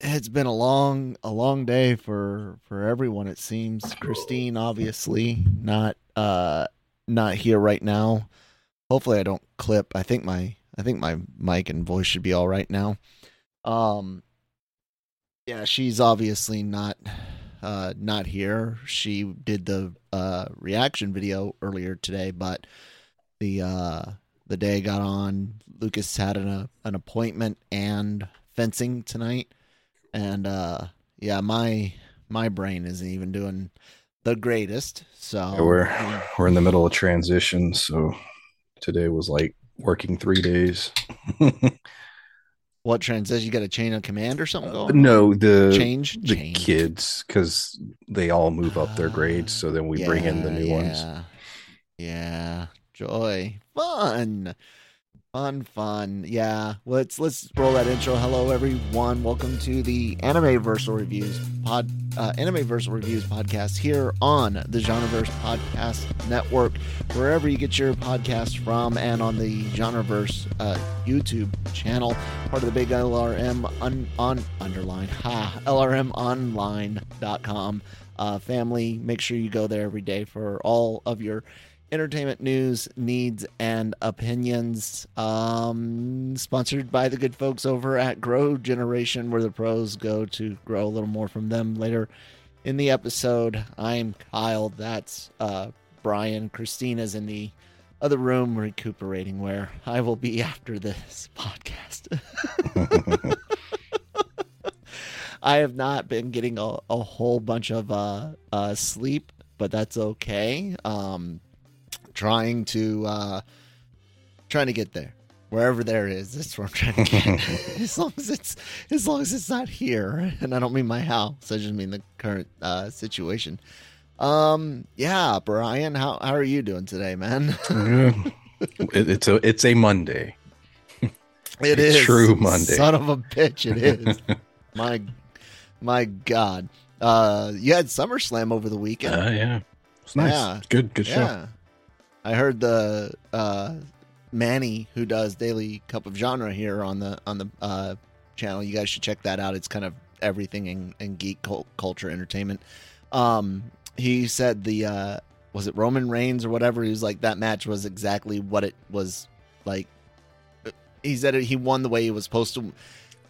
It's been a long, a long day for for everyone. It seems. Christine, obviously, not uh not here right now. Hopefully, I don't clip. I think my I think my mic and voice should be all right now. Um, yeah, she's obviously not uh not here. She did the uh reaction video earlier today, but the uh the day got on. Lucas had an an appointment and fencing tonight, and uh yeah, my my brain isn't even doing the greatest. So Yeah, we're we're in the middle of transition, so today was like working three days. what transition? You got a chain of command or something going? on? no, the change, the change. kids because they all move up their grades, so then we bring in the Yeah, new ones. yeah. Yeah, joy, fun, fun, fun. Yeah, let's let's roll that intro. Hello, everyone. Welcome to the Anime Versal Reviews pod, uh, Anime Versal Reviews podcast here on the Genreverse Podcast Network, wherever you get your podcast from, and on the Genreverse uh, YouTube channel, part of the big LRM un, on underline ha LRMonline.com uh, family. Make sure you go there every day for all of your entertainment news, needs, and opinions. Um, sponsored by the good folks over at Grow Generation, where the pros go to grow a little more from them later in the episode. I'm Kyle. That's uh, Brian. Christina's in the other room recuperating, where I will be after this podcast. I have not been getting a, a whole bunch of uh, uh, sleep, but that's okay. Um, trying to uh, trying to get there, wherever there is. That's where I'm trying to get. as long as it's as long as it's not here, and I don't mean my house. I just mean the current uh, situation. Um, yeah, Brian, how how are you doing today, man? It- it's a it's a Monday. It It's is true Monday. Son of a bitch, it is. my my God. Uh, you had SummerSlam over the weekend. Uh, yeah, it's nice. Yeah. Good, good show. Yeah. I heard the uh Manny who does Daily Cup of Genre here on the on the uh channel. You guys should check that out. It's kind of everything in, in geek cult, culture entertainment. Um he said the uh was it Roman Reigns or whatever? He was like that match was exactly what it was like he said he won the way he was supposed to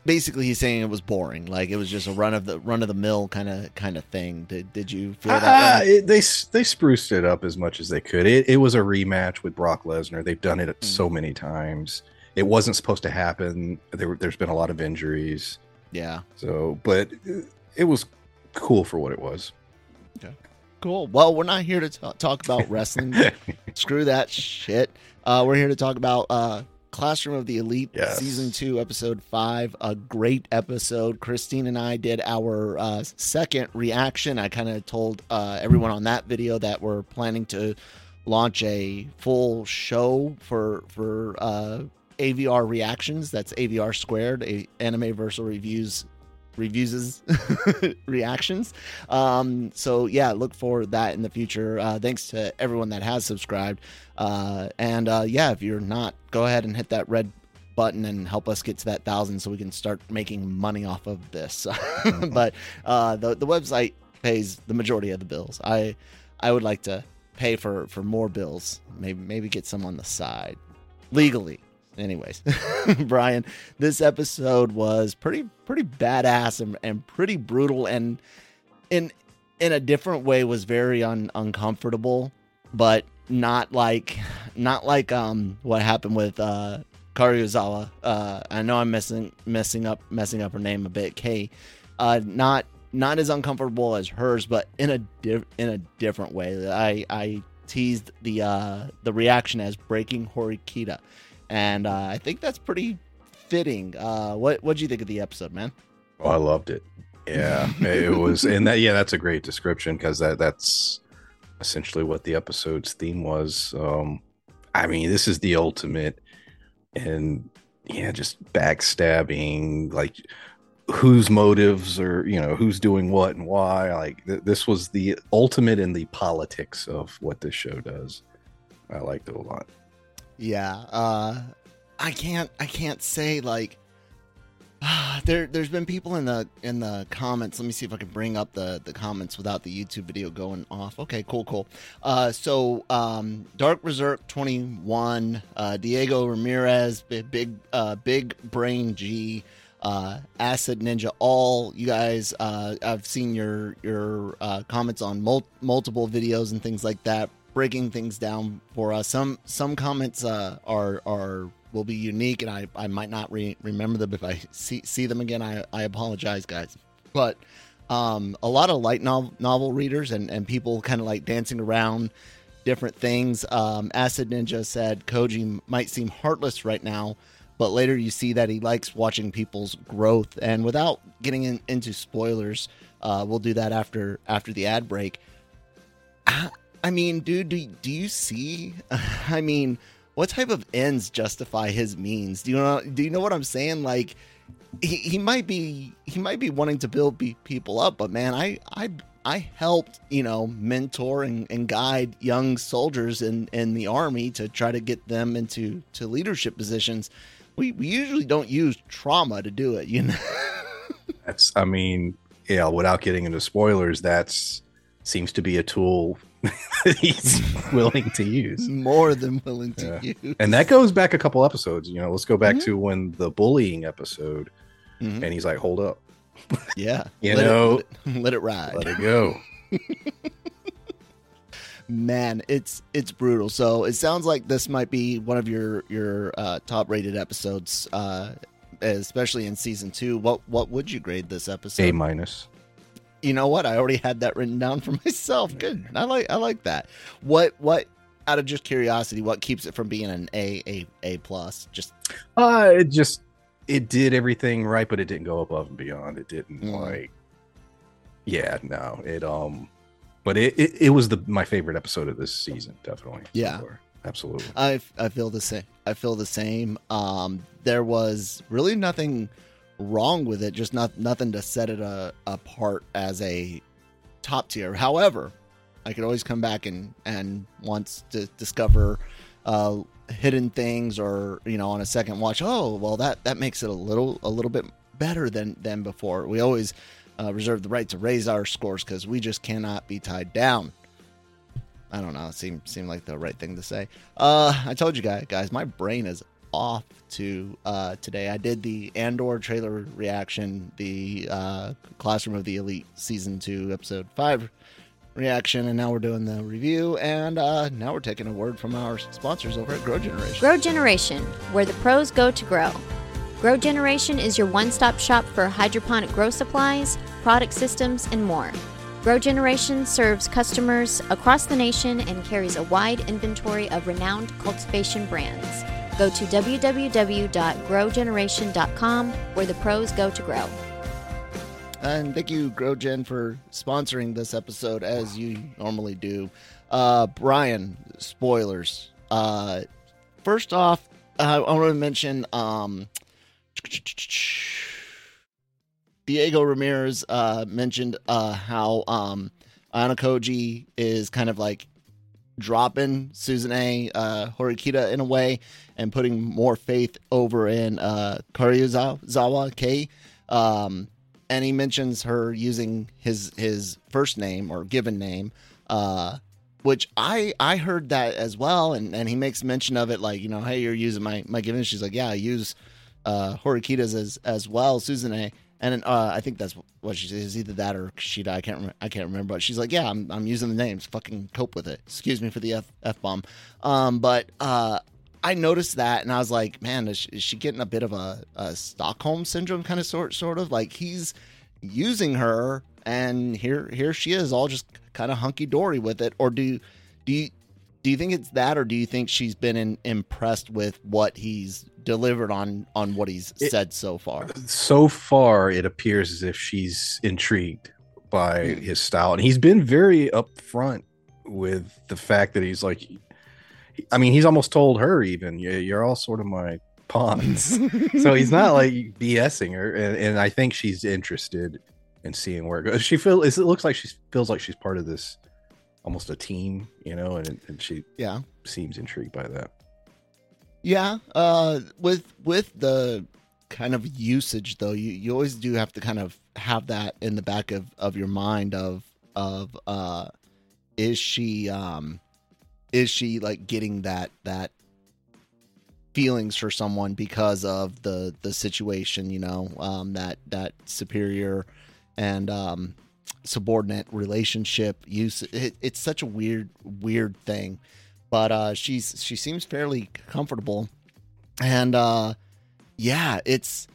basically he's saying it was boring like it was just a run of the run of the mill kind of kind of thing did, did you feel that way? it- they they spruced it up as much as they could. It, it was a rematch with Brock Lesnar. They've done it so many times. It wasn't supposed to happen. There, there's been a lot of injuries. yeah So, but it, it was cool for what it was. Cool. Well, we're not here to t- talk about wrestling. Screw that shit. Uh, we're here to talk about uh, Classroom of the Elite, Yes. season two, episode five. A great episode. Christine and I did our uh, second reaction. I kind of told uh, everyone on that video that we're planning to launch a full show for for uh, AVR reactions. That's AVR squared, a Anime Versal reviews reviews reactions. Um, so yeah, look for that in the future. Uh, thanks to everyone that has subscribed. Uh, and uh, yeah, if you're not, go ahead and hit that red button and help us get to that thousand so we can start making money off of this. but uh, the the website pays the majority of the bills. I I would like to pay for for more bills. Maybe maybe get some on the side legally. Anyways, Brian, this episode was pretty pretty badass and, and pretty brutal and in in a different way was very un, uncomfortable, but not like not like um what happened with uh Karuzawa. Uh I know I'm messing messing up messing up her name a bit. K. Uh not not as uncomfortable as hers, but in a diff- in a different way. I I teased the uh the reaction as breaking Horikita. And uh, I think that's pretty fitting. Uh what what do you think of the episode, man? Oh, I loved it. Yeah, it was, and that yeah, that's a great description because that that's essentially what the episode's theme was. Um, I mean, this is the ultimate, and yeah, just backstabbing, like whose motives or you know who's doing what and why. Like th- this was the ultimate in the politics of what this show does. I liked it a lot. Yeah, uh, I can't. I can't say like there there's been people in the in the comments. Let me see if i can bring up the the comments without the youtube video going off. Okay cool cool. Uh so um dark berserk 21 uh diego ramirez big big uh big brain g uh acid ninja all. You guys uh i've seen your your uh comments on mul- multiple videos and things like that breaking things down for us some some comments uh are are will be unique, and I, I might not re- remember them if I see see them again. I, I apologize, guys. But um, a lot of light novel, readers and, and people kind of like dancing around different things. Um, Acid Ninja said Koji might seem heartless right now, but later you see that he likes watching people's growth. And without getting in, into spoilers, uh, we'll do that after after the ad break. I mean, dude, do, do you see? I mean, what type of ends justify his means? Do you know? Do you know what I'm saying? Like, he, he might be he might be wanting to build people up, but man, I I I helped you know mentor and, and guide young soldiers in in the army to try to get them into to leadership positions. We, we usually don't use trauma to do it, you know. that's I mean, yeah. Without getting into spoilers, that's seems to be a tool he's willing to use. More than willing to yeah. use. And that goes back a couple episodes. You know, let's go back mm-hmm. to when the bullying episode, mm-hmm. and he's like, "Hold up." Yeah, you let know, it, let, it, let it ride. Let it go. Man, it's it's brutal. So it sounds like this might be one of your your uh, top rated episodes, uh, especially in season two. What what would you grade this episode? A minus you know what? I already had that written down for myself. Good. I like I like that. What what out of just curiosity, what keeps it from being an A A A plus? Just uh it just it did everything right, but it didn't go above and beyond. It didn't mm. like yeah, no. It um but it, it, it was the my favorite episode of this season, definitely. Yeah. Sure. Absolutely. I I feel the same. I feel the same. Um there was really nothing wrong with it, just not nothing to set it uh, apart as a top tier. However, I could always come back and and once to discover uh, hidden things, or you know, on a second watch, oh well, that that makes it a little a little bit better than than before. We always uh, reserve the right to raise our scores because we just cannot be tied down. I don't know. It seemed seemed like the right thing to say. Uh, I told you guys, guys, my brain is off to uh, today. I did the Andor trailer reaction, the uh, Classroom of the Elite season two, episode five reaction, and now we're doing the review. And uh, now we're taking a word from our sponsors over at Grow Generation. Grow Generation, where the pros go to grow. Grow Generation is your one stop shop for hydroponic grow supplies, product systems, and more. Grow Generation serves customers across the nation and carries a wide inventory of renowned cultivation brands. Go to www.growgeneration.com where the pros go to grow. And thank you, GrowGen, for sponsoring this episode as you normally do. Uh, Brian, spoilers. Uh, first off, I want to mention um, Diego Ramirez uh, mentioned uh, how um, Koji is kind of like dropping Suzune uh, Horikita in a way and putting more faith over in uh, Karuizawa Kei. Um, and he mentions her using his his first name or given name, uh, which I I heard that as well. And, and he makes mention of it like you know, hey, you're using my my given. She's like, yeah, I use uh, Horikita's as as well, Suzune. And uh, I think that's what she says. Either that or Kushida. I can't. I can't remember. But she's like, "Yeah, I'm. I'm using the names. Fucking cope with it." Excuse me for the f f bomb. Um, but uh, I noticed that, and I was like, "Man, is she, is she getting a bit of a, a Stockholm syndrome kind of sort sort of like he's using her, and here here she is, all just kind of hunky dory with it." Or do do you do you think it's that, or do you think she's been in, impressed with what he's delivered on on what he's It- said so far? So far, it appears as if she's intrigued by Hmm. his style, and he's been very upfront with the fact that he's like, I mean, he's almost told her even, "You're all sort of my pawns." so he's not like BSing her, and, and I think she's interested in seeing where it goes. She feels it looks like she feels like she's part of this, almost a team, you know, and, and she yeah. seems intrigued by that. Yeah, uh, with with the kind of usage though, you, you always do have to kind of have that in the back of, of your mind of of uh, is she um, is she like getting that that feelings for someone because of the the situation, you know, um, that that superior and um, subordinate relationship use. It, it's such a weird weird thing but uh she's she seems fairly comfortable and uh yeah it's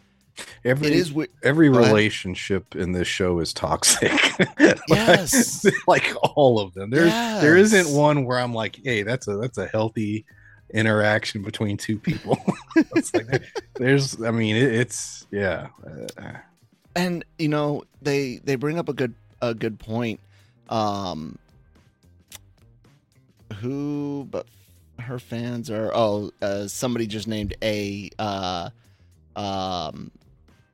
Every it is every relationship in this show is toxic. Yes. like all of them. There's there Yes. isn't one where I'm like, hey, that's a that's a healthy interaction between two people. like there's, I mean, it, it's yeah. Uh, and you know they they bring up a good a good point um who but her fans are oh uh, somebody just named a uh um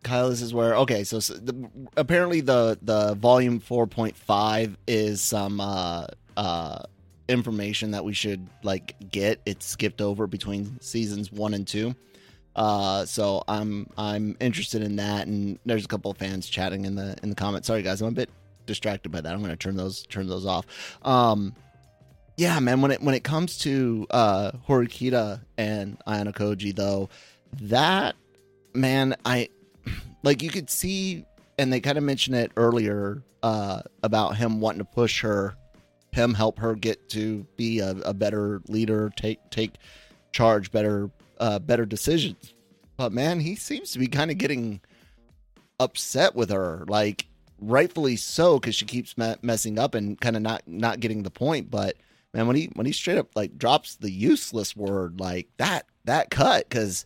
Kyle, this is where okay. So, so the, apparently the the volume four point five is some uh uh information that we should like get. It's skipped over between seasons one and two. Uh, so I'm I'm interested in that, and there's a couple of fans chatting in the in the comments. Sorry guys, I'm a bit distracted by that. I'm gonna turn those turn those off. Um, yeah, man. When it when it comes to uh Horikita and Ayanokoji, though, that man, I like you could see, and they kind of mentioned it earlier uh about him wanting to push her, him help her get to be a, a better leader, take take charge, better uh better decisions. But man, he seems to be kind of getting upset with her, like rightfully so, because she keeps me- messing up and kind of not not getting the point. But man, when he when he straight up like drops the useless word like that that cut, because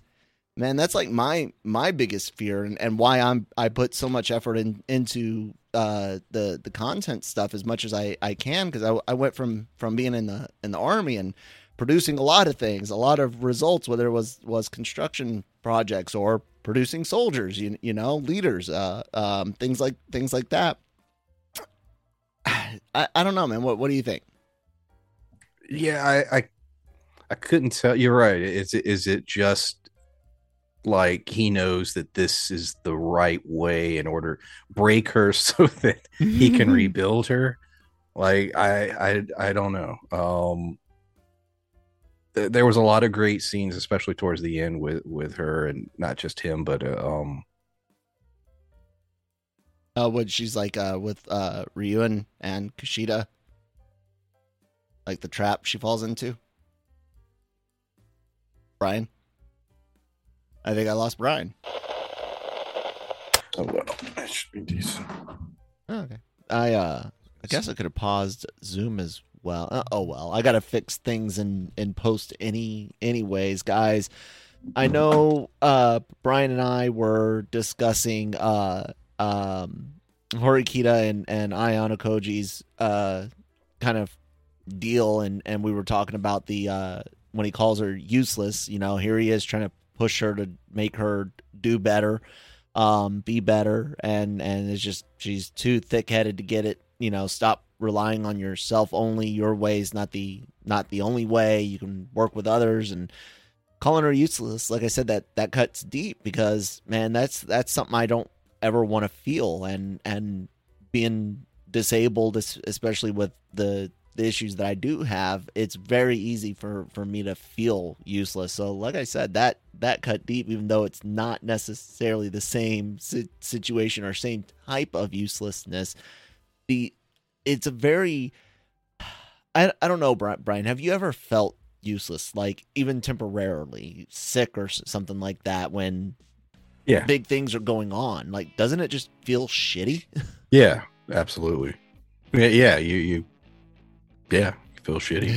man, that's like my my biggest fear and, and why I'm I put so much effort in into uh the the content stuff as much as I I can because I I went from from being in the in the army and producing a lot of things, a lot of results, whether it was was construction projects or producing soldiers, you you know, leaders, uh, um, things like things like that. I, I don't know, man. What what do you think? yeah, I, I I couldn't tell. You're right. Is it is it just like he knows that this is the right way in order break her so that he can rebuild her? Like I I I don't know. Um th- there was a lot of great scenes especially towards the end with with her and not just him but uh, um Uh, what she's like uh, with uh, Ryuen and Kushida, like the trap she falls into. Brian, I think I lost Brian. oh well that should be decent Oh, okay. I uh I guess I could have paused Zoom as well. Uh, oh well, I gotta fix things in in post any anyways, guys. I know uh Brian and I were discussing uh um Horikita and and Ayanokoji's uh kind of deal and and we were talking about the uh when he calls her useless, you know, here he is trying to push her to make her do better um, be better, and and it's just she's too thick headed to get it. You know, stop relying on yourself only. Your way is not the not the only way. You can work with others, and calling her useless, like I said, that that cuts deep because man, that's that's something I don't ever want to feel, and and being disabled, especially with the the issues that I do have, it's very easy for for me to feel useless. So, like I said, that that cut deep, even though it's not necessarily the same si- situation or same type of uselessness, the it's a very I I don't know, Brian. Have you ever felt useless, like even temporarily sick or something like that, when yeah big things are going on? Like, doesn't it just feel shitty? yeah absolutely yeah, yeah you you yeah feel shitty.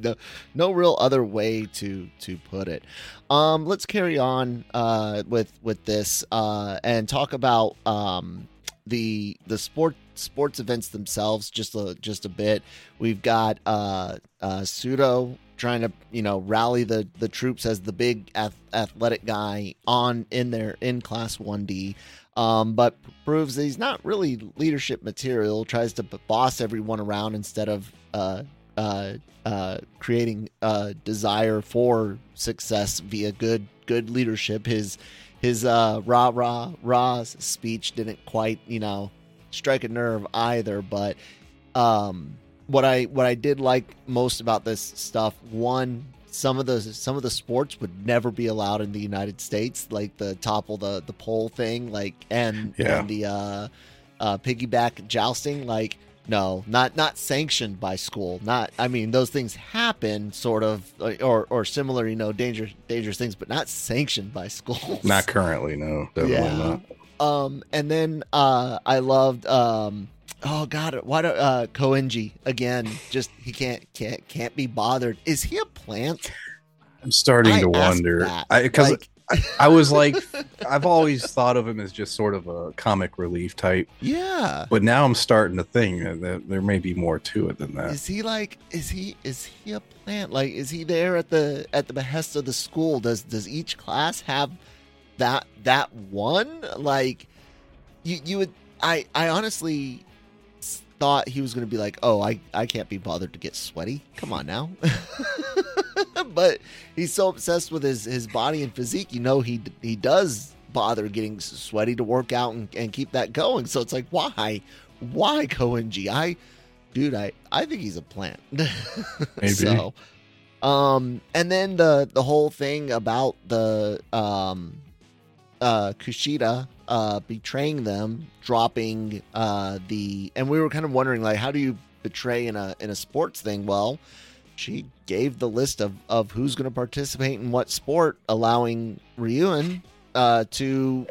no, no real other way to to put it. Um, let's carry on uh, with with this uh, and talk about um, the the sport sports events themselves just a just a bit. We've got uh, uh, Sudo trying to you know rally the the troops as the big ath- athletic guy on in there in class 1D um, but proves that he's not really leadership material tries to boss everyone around instead of uh, uh, uh, creating a desire for success via good good leadership his his uh, rah rah rah speech didn't quite you know strike a nerve either but um what I what I did like most about this stuff, one, some of the some of the sports would never be allowed in the United States, like the topple the the pole thing, like and Yeah. and the uh, uh, piggyback jousting, like no, not not sanctioned by school. Not, I mean, those things happen, sort of, or or similar, you know, dangerous dangerous things, but not sanctioned by schools. not currently, no, definitely Yeah. not. Um, and then uh, I loved um, oh god, why do uh, Koenji again? Just he can't can't can't be bothered. Is he a plant? I'm starting I to wonder because Like- I, I was like, I've always thought of him as just sort of a comic relief type, Yeah. but now I'm starting to think that- there may be more to it than that. Is he like? Is he is he a plant? Like, is he there at the at the behest of the school? Does does each class have that that one? Like, you you would. I I honestly thought he was going to be like, oh, I I can't be bothered to get sweaty. Come on now. but he's so obsessed with his his body and physique. You know, he he does bother getting sweaty to work out and, and keep that going. So it's like, why, why Koenji? I dude, I I think he's a plant. Maybe. So, um, and then the the whole thing about the um, uh, Kushida uh betraying them, dropping uh the, and we were kind of wondering like, how do you betray in a in a sports thing? Well, she gave the list of of who's going to participate in what sport, allowing Ryuen uh to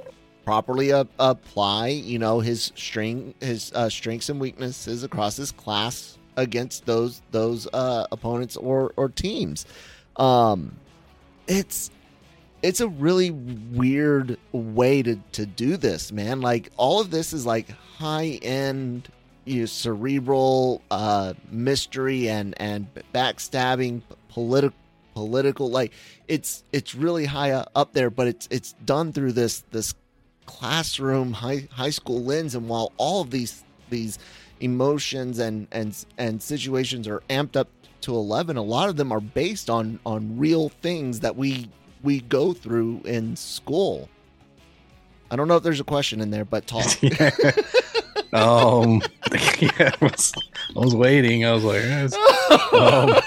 properly apply you know his string his uh, strengths and weaknesses across his class against those those uh opponents or or teams um it's it's a really weird way to to do this man. Like all of this is like high end you know, cerebral uh mystery and and backstabbing political political like it's it's really high up there but it's it's done through this this classroom high high school lens and while all of these these emotions and and and situations are amped up to 11 a lot of them are based on on real things that we we go through in school i don't know if there's a question in there but talk Yeah. um, yeah, I was, I was waiting. I was like, eh, um,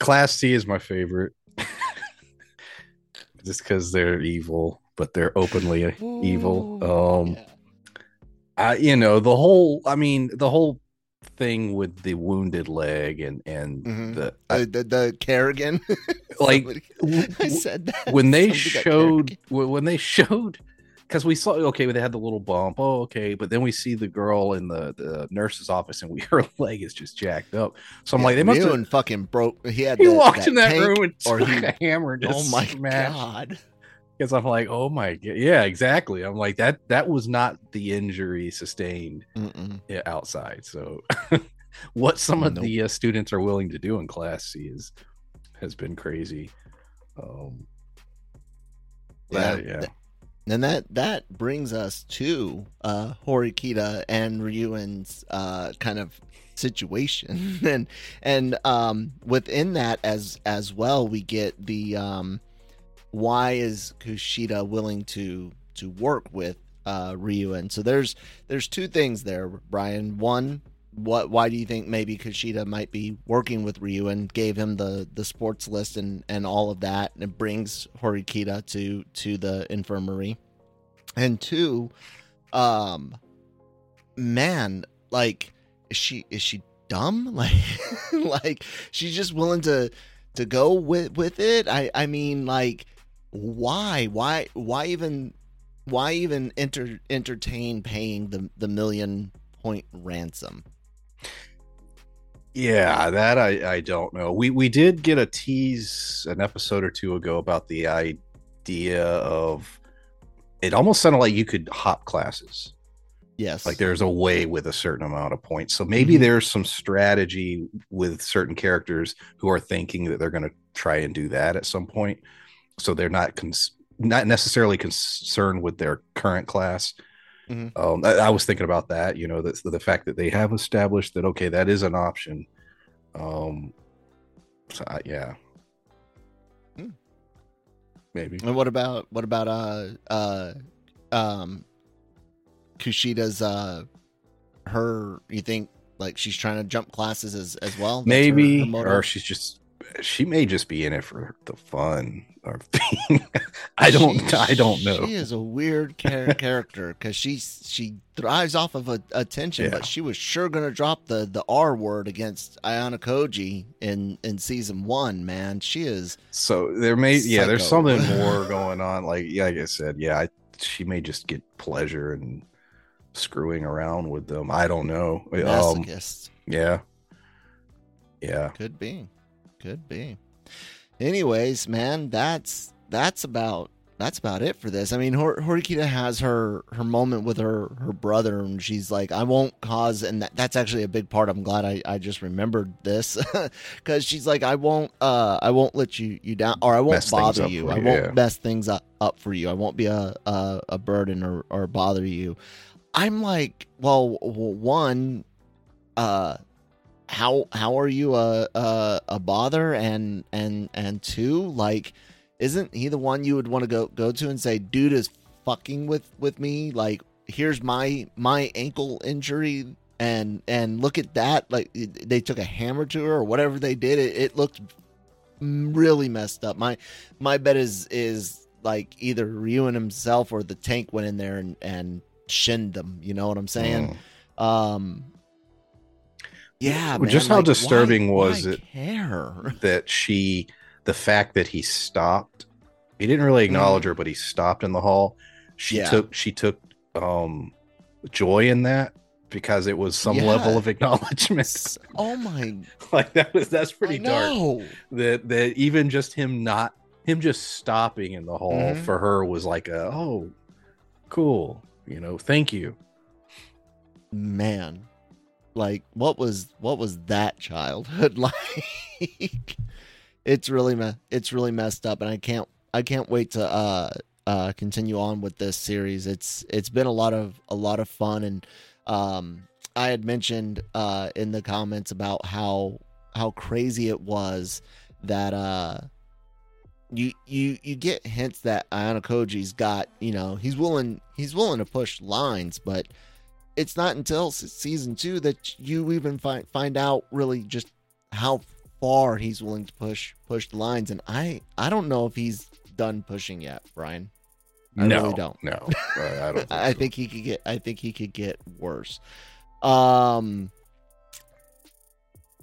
Class C is my favorite, just because they're evil, but they're openly evil. Um, Yeah. I, you know, the whole. I mean, the whole thing with the wounded leg and and Mhm. the Uh, the, the Kerrigan. like Somebody- I said that when they showed when they showed because we saw okay they had the little bump oh okay but then we see the girl in the, the nurse's office and we her leg is just jacked up so i'm like they must have fucking broke. He had he that- walked in that room and or he- a hammer and Oh my smashed god! Because i'm like oh my god yeah exactly. I'm like that that was not the injury sustained Mm-mm. outside. So what some of Nope. the uh, students are willing to do in class c is has been crazy. Um Yeah, that- yeah. th- and that that brings us to uh Horikita and Ryuen's uh kind of situation. And and um within that as as well we get the um why is Kushida willing to to work with uh And so there's there's two things there Brian. One what why do you think maybe Kushida might be working with Ryuen gave him the the sports list and and all of that and brings Horikita to to the infirmary? And two um man like is she is she dumb? Like like she's just willing to to go with with it? I i mean like why why why even why even enter entertain paying the the million point ransom Yeah, that I I don't know. We we did get a tease an episode or two ago about the idea of it almost sounded like you could hop classes. Yes. Like there's a way with a certain amount of points. So maybe Mhm. there's some strategy with certain characters who are thinking that they're going to try and do that at some point. So they're not cons- not necessarily concerned with their current class. Mhm. Um, I, I was thinking about that. You know, the, the fact that they have established that okay, that is an option. Um, so I, yeah, Hmm. maybe. And what about what about uh uh um Kushida's uh her you think like she's trying to jump classes as as well? That's maybe her motive? or she's just she may just be in it for the fun or being i don't She- i don't know. She is a weird char- character because she she thrives off of a, attention, Yeah. but she was sure gonna drop the the R word against Ayanokoji in in season one. Man, she is so there may yeah there's something more going on. Like yeah like i said yeah I, she may just get pleasure in screwing around with them. I don't know. Um yeah. Yeah. Could be. Could be. Anyways, man, that's that's about that's about it for this. I mean, Hor- Horikita has her her moment with her her brother, and she's like, "I won't cause," and that, that's actually a big part. I'm glad I, I just remembered this because she's like, "I won't uh I won't let you you down, or I won't bother you. I you, won't yeah. mess things up, up for you. I won't be a a, a burden or or bother you." I'm like, well, one, uh, how how are you a a, a bother? And and and two like isn't he the one you would want to go go to and say dude is fucking with with me? Like here's my my ankle injury. And and look at that like they took a hammer to her or whatever they did. It, it looked really messed up. My my bet is is like either Ryuen himself or the tank went in there and and shinned them you know what i'm saying? Mm. um yeah, Well, just how like, disturbing why- was why it- Care. that she the fact that he stopped he didn't really acknowledge her but he stopped in the hall she Mm. Yeah. took she took um joy in that because it was some Yeah. level of acknowledgement Oh my! like that was that's pretty dark that that even just him not him just stopping in the hall Mhm. for her was like a oh cool you know thank you Man, like what was what was that childhood like? it's really me- it's really messed up, and I can't I can't wait to uh uh continue on with this series. It's it's been a lot of a lot of fun, and um I had mentioned uh in the comments about how how crazy it was that uh you you you get hints that Ayanokoji's got you know he's willing he's willing to push lines, but it's not until season two that you even find find out really just how far he's willing to push push the lines, and I I don't know if he's done pushing yet, Brian. I no really don't. no i don't think I so. think he could get. I think he could get worse. Um,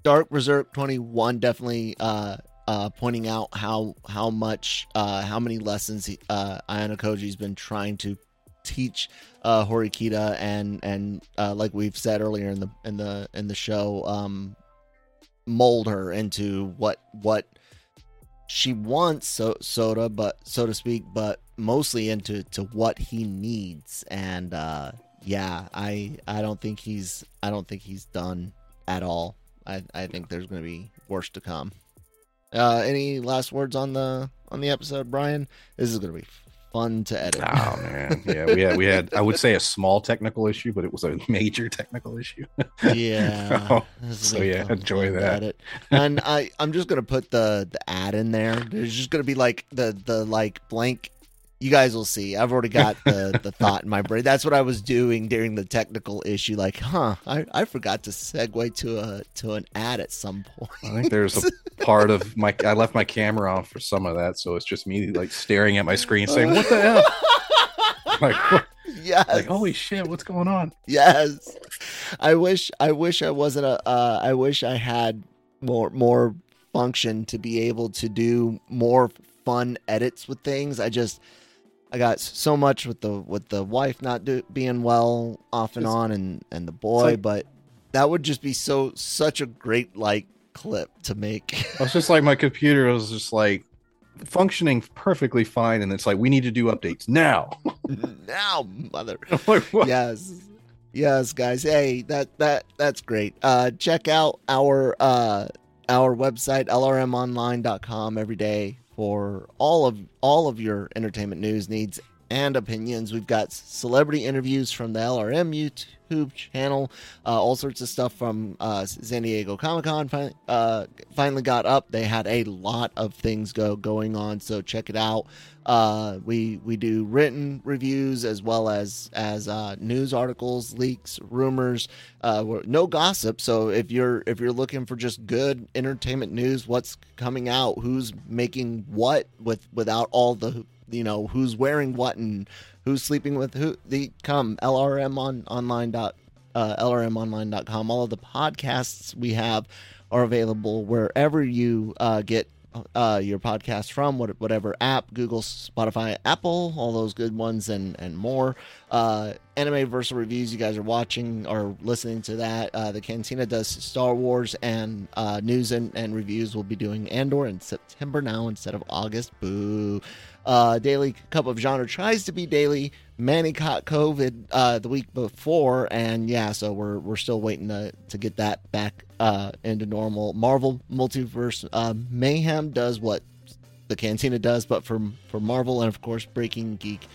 Dark Berserk twenty one definitely uh uh pointing out how how much uh how many lessons he, uh Ayanokoji's been trying to teach uh Horikita and and uh like we've said earlier in the in the in the show um mold her into what what she wants so soda but so to speak but mostly into to what he needs. And uh yeah i i don't think he's i don't think he's done at all. I i think there's gonna be worse to come. Uh any last words on the on the episode brian? This is gonna be fun to edit Oh man, yeah, we had we had I would say a small technical issue, but it was a major technical issue. yeah so yeah, enjoy that. edit. and i i'm just gonna put the the ad in there there's just gonna be like the the like blank you guys will see. I've already got the the thought in my brain. That's what i was doing during the technical issue. Like huh i i forgot to segue to a to an ad at some point. I think there's a part of my I left my camera on for some of that, so it's just me like staring at my screen saying, "What the hell?" like, what- yes. like holy shit, what's going on? yes. I wish i wish i wasn't a uh i wish i had more more function to be able to do more fun edits with things. I just i got so much with the with the wife not do, being well off and It's- on and and the boy like- but that would just be so such a great like clip to make. I was just like my computer was just like functioning perfectly fine, and it's like we need to do updates now. now, mother. like. Yes. Yes, guys. Hey, that that that's great. Uh check out our uh our website lrmonline.com every day for all of all of your entertainment news needs and opinions. We've got celebrity interviews from the LRM YouTube channel, uh, all sorts of stuff from uh, San Diego Comic Con. Fin- uh, finally got up. They had a lot of things go going on, so check it out. Uh, we we do written reviews as well as as uh, news articles, leaks, rumors. Uh, no gossip. So if you're if you're looking for just good entertainment news, what's coming out, who's making what, with without all the you know who's wearing what and who's sleeping with who, the come LRM on online dot uh, lrmonline.com. All of the podcasts we have are available wherever you uh, get uh, your podcast from, what, whatever app, Google, Spotify, Apple, all those good ones, and and more. Uh, anime Versal reviews, you guys are watching or listening to that. Uh, the Cantina does Star Wars and uh, news and, and reviews. We'll be doing Andor in September now instead of August. Boo. Uh, daily Cup of Genre tries to be daily. Manny caught COVID uh, the week before, and yeah, so we're we're still waiting to to get that back uh, into normal. Marvel Multiverse uh, Mayhem does what the Cantina does, but for for Marvel and of course Breaking Geek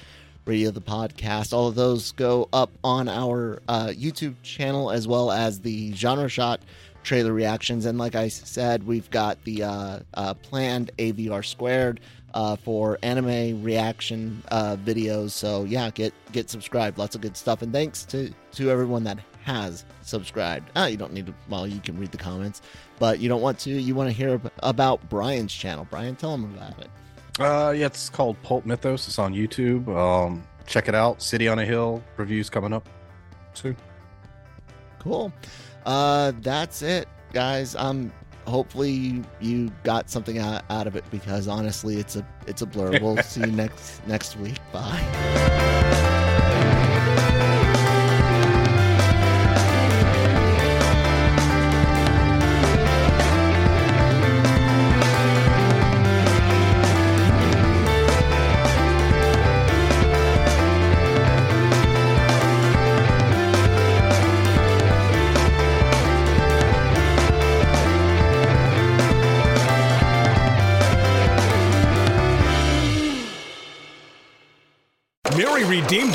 Radio, the podcast. All of those go up on our uh, YouTube channel as well as the Genre Shot trailer reactions. And like I said, we've got the uh, uh, planned AVR squared uh, for anime reaction uh, videos. So yeah, get get subscribed. Lots of good stuff. And thanks to to everyone that has subscribed. Ah, you don't need to. Well, you can read the comments, but you don't want to. You want to hear about Brian's channel. Brian, tell him about it. Uh, yeah, it's called Pulp Mythos. It's on YouTube. Um, check it out. City on a Hill reviews coming up soon. Cool. Uh, that's it, guys. Um, hopefully you got something out, out of it because honestly, it's a it's a blur. We'll see you next next week. Bye.